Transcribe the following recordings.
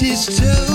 she's too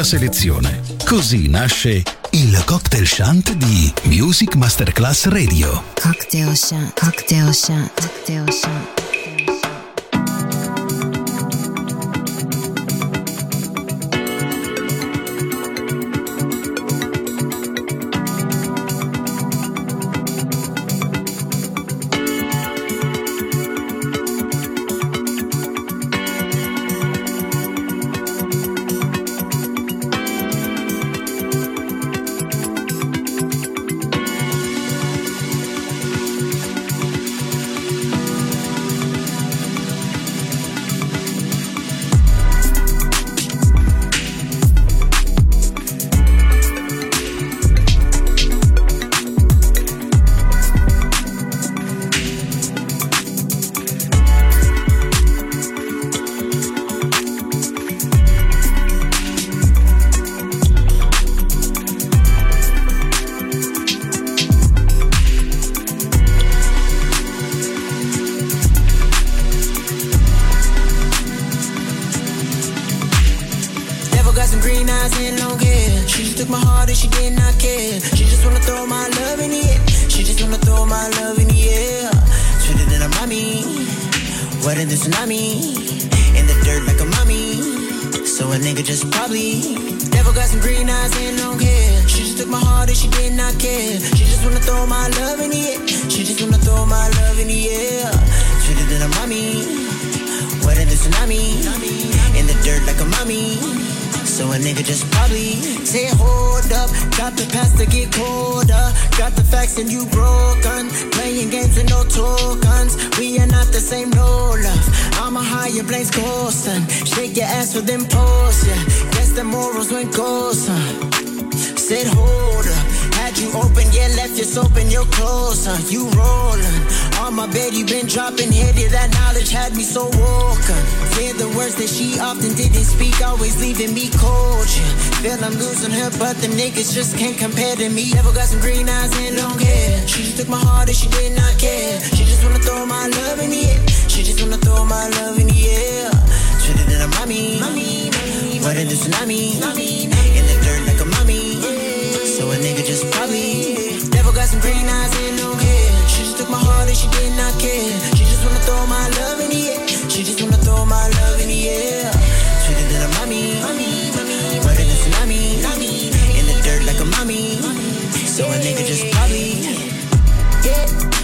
dura selezione. Così nasce il cocktail shant di Music Masterclass Radio. Cocktail Shant. Cocktail Shant. Cocktail Shant. Just probably. Devil got some green eyes and don't care. She just took my heart and she did not care. She just wanna throw my love in the air. She just wanna throw my love in the air. Sweeter than a mommy. Wetter than tsunami. In the dirt like a mommy. So a nigga just probably say, hold up. Got the past to get colder. Got the facts and you broken. Playing games with no tokens. We are not the same, no love. I'm a higher blaze coasting. Shake your ass for them posts, yeah. Guess the morals went ghost, huh? Up. Had you open, yeah, left your soap in your clothes, huh? You rolling. On my bed, you been dropping heady. That knowledge had me so woken. Fear the words that she often didn't speak, always leaving me cold, yeah. Feel I'm losing her, but them niggas just can't compare to me. Never got some green eyes and don't care. She just took my heart and she did not care. She just wanna throw my love in the air. She just wanna throw my love in the air. Sweeter than a mommy. Wetter than tsunami. In the dirt nigga just probably Devil got some green eyes and no care She just took my heart and she did not care. She just wanna throw my love in the air. She just wanna throw my love in the air. Sweeter than a mommy. Wetter than tsunami. In the dirt like a mommy. So a nigga just probably Yeah.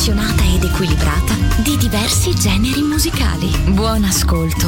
Miscela proporzionata ed equilibrata di diversi generi musicali. Buon ascolto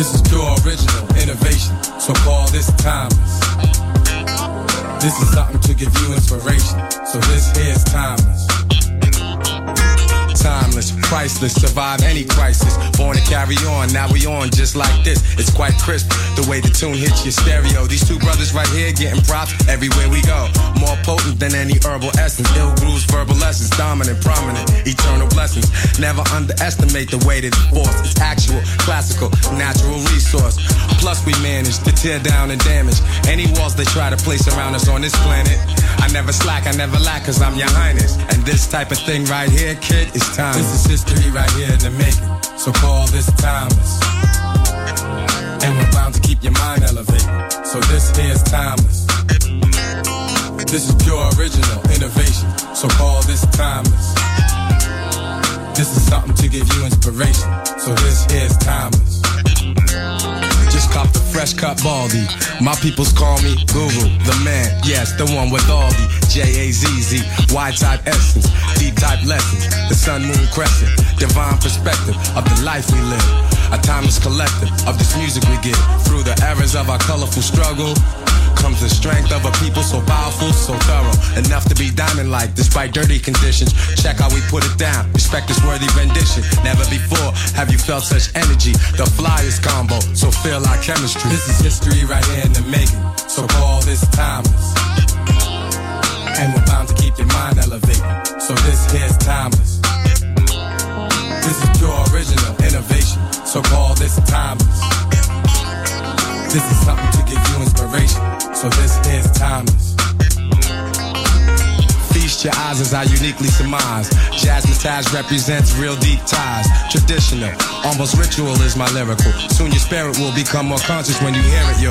This is pure original innovation. So call this timeless. This is something to give you inspiration. So this here's timeless. Timeless. Priceless, survive any crisis. Born to carry on, now we on just like this. It's quite crisp the way the tune hits your stereo. These two brothers right here getting props everywhere we go. More potent than any herbal essence. Ill grooves, verbal lessons, dominant, prominent, eternal blessings. Never underestimate the weight of the force. It's actual, classical, natural resource. Plus, we manage to tear down and damage any walls they try to place around us on this planet. I never slack, I never lack, cause I'm your highness. And this type of thing right here, kid, is time. This is history right here in the making. So call this timeless. And we're bound to keep your mind elevated. So this here's timeless. This is pure original innovation. So call this timeless. This is something to give you inspiration. So this here's timeless. Just cop the fresh cut baldy. My peoples call me Guru, the man. Yes, the one with all the J A Z Z, Y type essence, D type lessons, the sun, moon, crescent, divine perspective of the life we live. A timeless collective of this music we give through the errors of our colorful struggle comes the strength of a people so powerful, so thorough, enough to be diamond like despite dirty conditions. Check how we put it down. Respect this worthy rendition. Never before have you felt such energy. The flyest combo, so feel our chemistry. This is history right here in the making. So call this timeless. And we're bound to keep your mind elevated. So this here's timeless. This is pure original innovation. So call this timeless. This is something to give you inspiration. So this is timeless. Feast your eyes as I uniquely surmise. Jazzmatazz represents real deep ties. Traditional, almost ritual is my lyrical. Soon your spirit will become more conscious when you hear it, yo.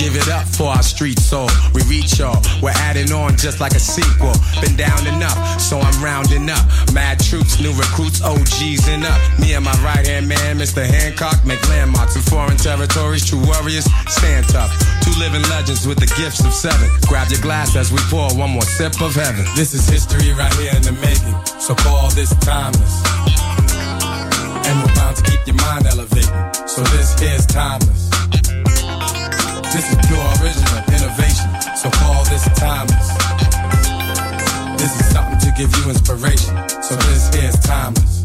Give it up for our street soul. We reach y'all. We're adding on just like a sequel. Been down enough, so I'm rounding up. Mad troops, new recruits, OGs and up. Me and my right hand man, Mr. Hancock, make landmarks in foreign territories. True warriors, stand tough. Two living legends with the gifts of seven. Grab your glass as we pour one more sip of heaven. This is history right here in the making. So call this timeless. And we're bound to keep your mind elevated. So this here's timeless. This is pure original innovation. So call this timeless. This is something to give you inspiration. So this here's timeless.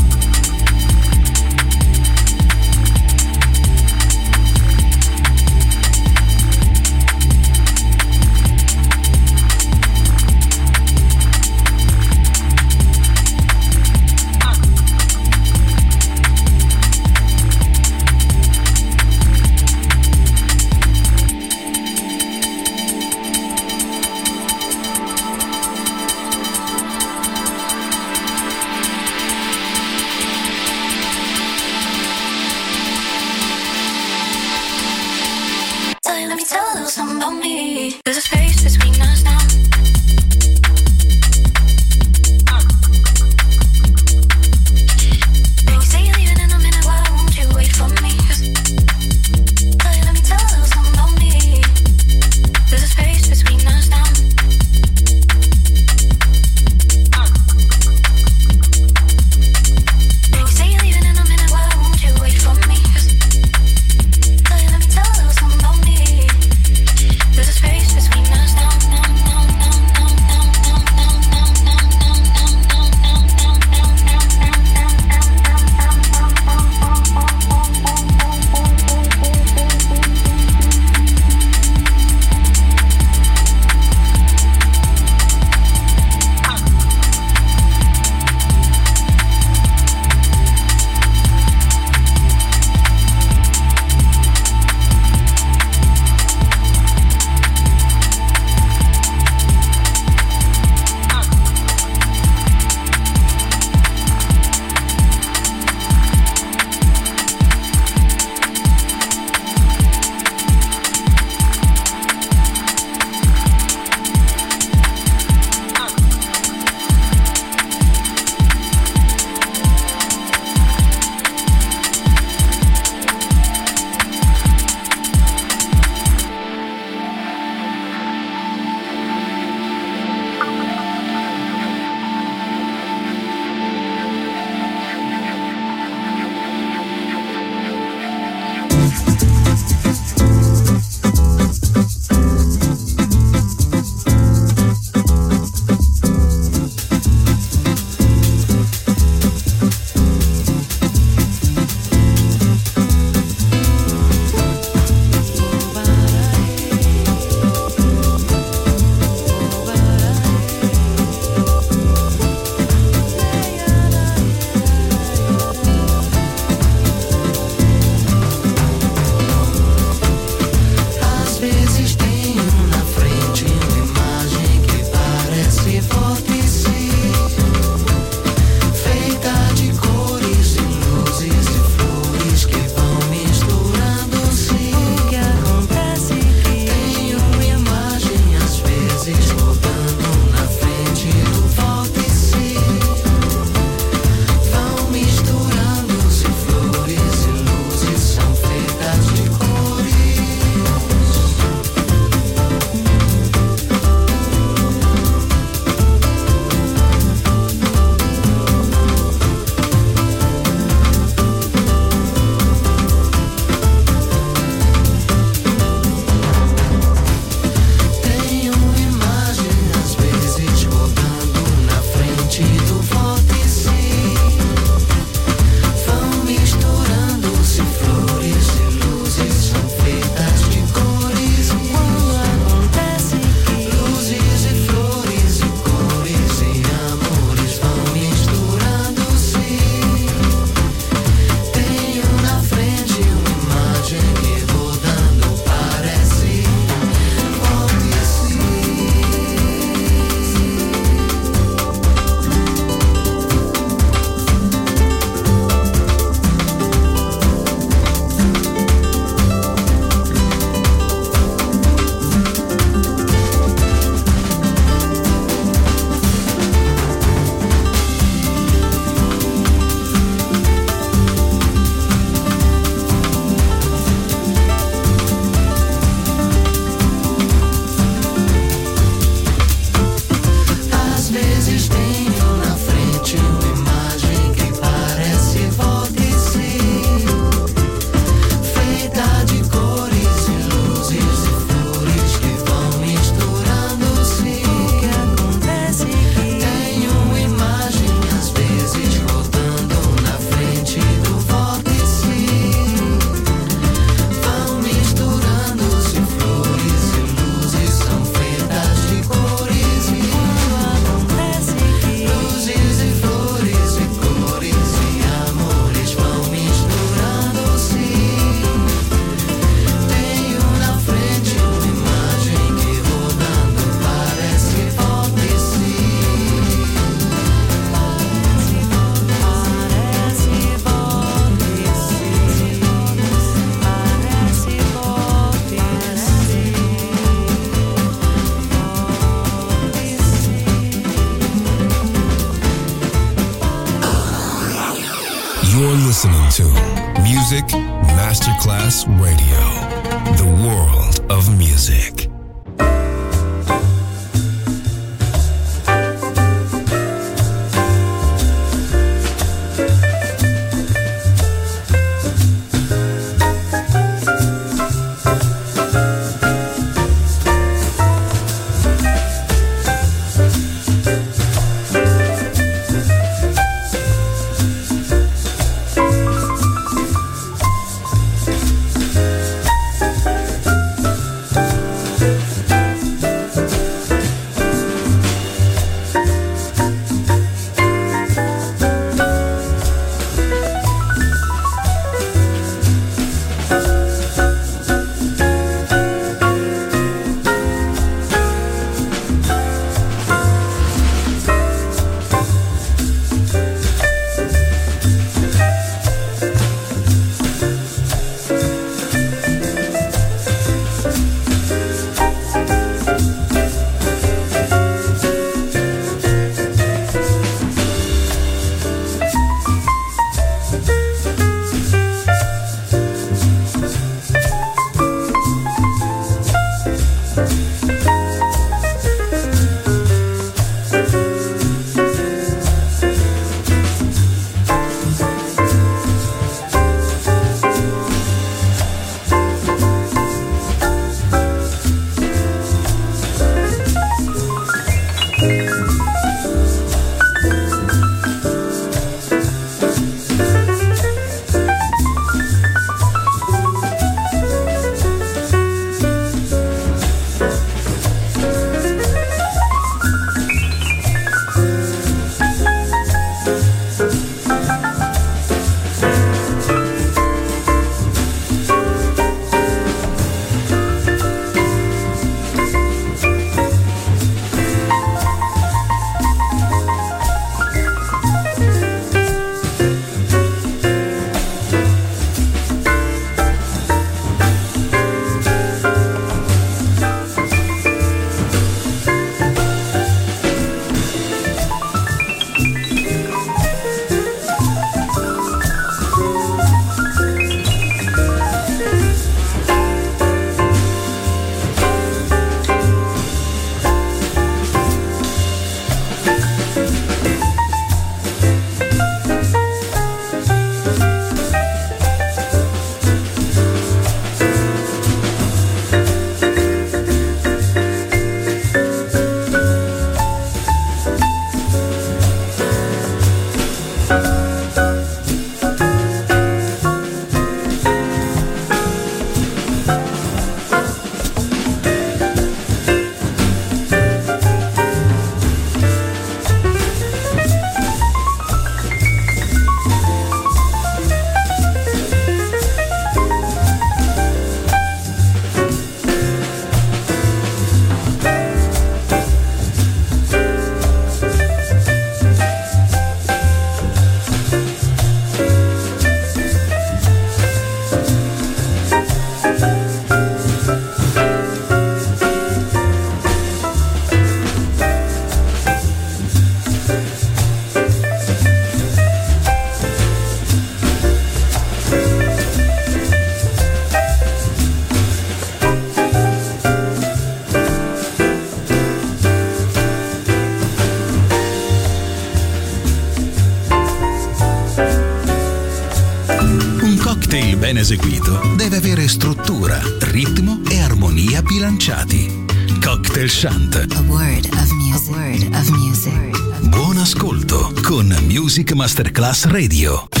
Buon ascolto con Music Masterclass Radio.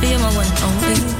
Fear, my one only.